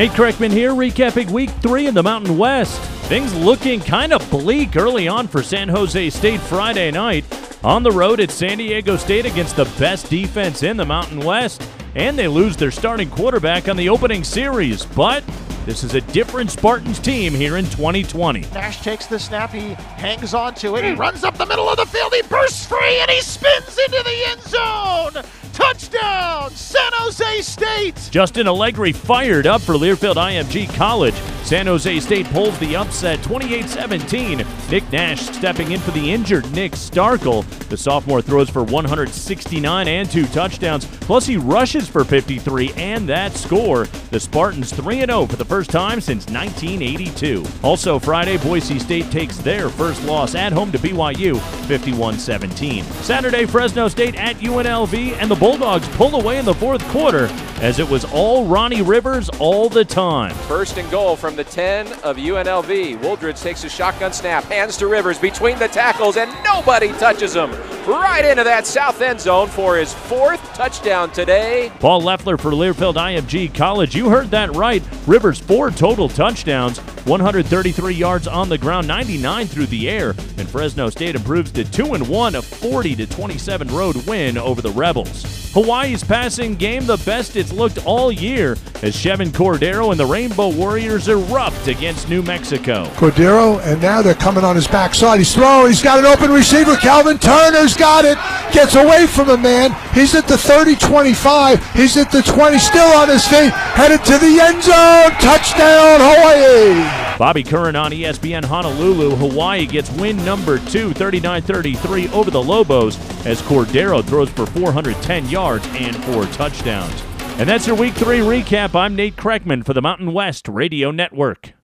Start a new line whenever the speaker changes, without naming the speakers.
Nate Kreckman here, recapping week three in the Mountain West. Things looking kind of bleak early on for San Jose State Friday night. On the road at San Diego State against the best defense in the Mountain West. And they lose their starting quarterback on the opening series. But this is a different Spartans team here in 2020.
Nash takes the snap. He hangs on to it. He runs up the middle of the field. He bursts free and he spins into the end zone.
Justin Allegri fired up for Learfield IMG College. San Jose State pulls the upset 28 17. Nick Nash stepping in for the injured Nick Starkel. The sophomore throws for 169 and two touchdowns, plus he rushes for 53 and that score. The Spartans 3 0 for the first time since 1982. Also, Friday, Boise State takes their first loss at home to BYU 51 17. Saturday, Fresno State at UNLV, and the Bulldogs pull away in the fourth quarter as it was all Ronnie Rivers all the time.
First and goal from the 10 of UNLV. Wooldridge takes a shotgun snap, hands to Rivers between the tackles, and nobody touches him. Right into that south end zone for his fourth touchdown today.
Paul Loeffler for Learfield IMG College. You heard that right. Rivers four total touchdowns, 133 yards on the ground, 99 through the air, and Fresno State improves to 2 and 1, a 40 to 27 road win over the Rebels. Hawaii's passing game the best it's looked all year as Chevan Cordeiro and the Rainbow Warriors erupt against New Mexico.
Cordeiro, and now they're coming on his backside. He's throwing. He's got an open receiver. Calvin Turner's got it. Gets away from a man. He's at the 30 25. He's at the 20, still on his feet. Headed to the end zone. Touchdown, Hawaii.
Bobby Curran on ESPN Honolulu. Hawaii gets win number two, 39 33 over the Lobos as Cordeiro throws for 410 yards and four touchdowns. And that's your week three recap. I'm Nate Kreckman for the Mountain West Radio Network.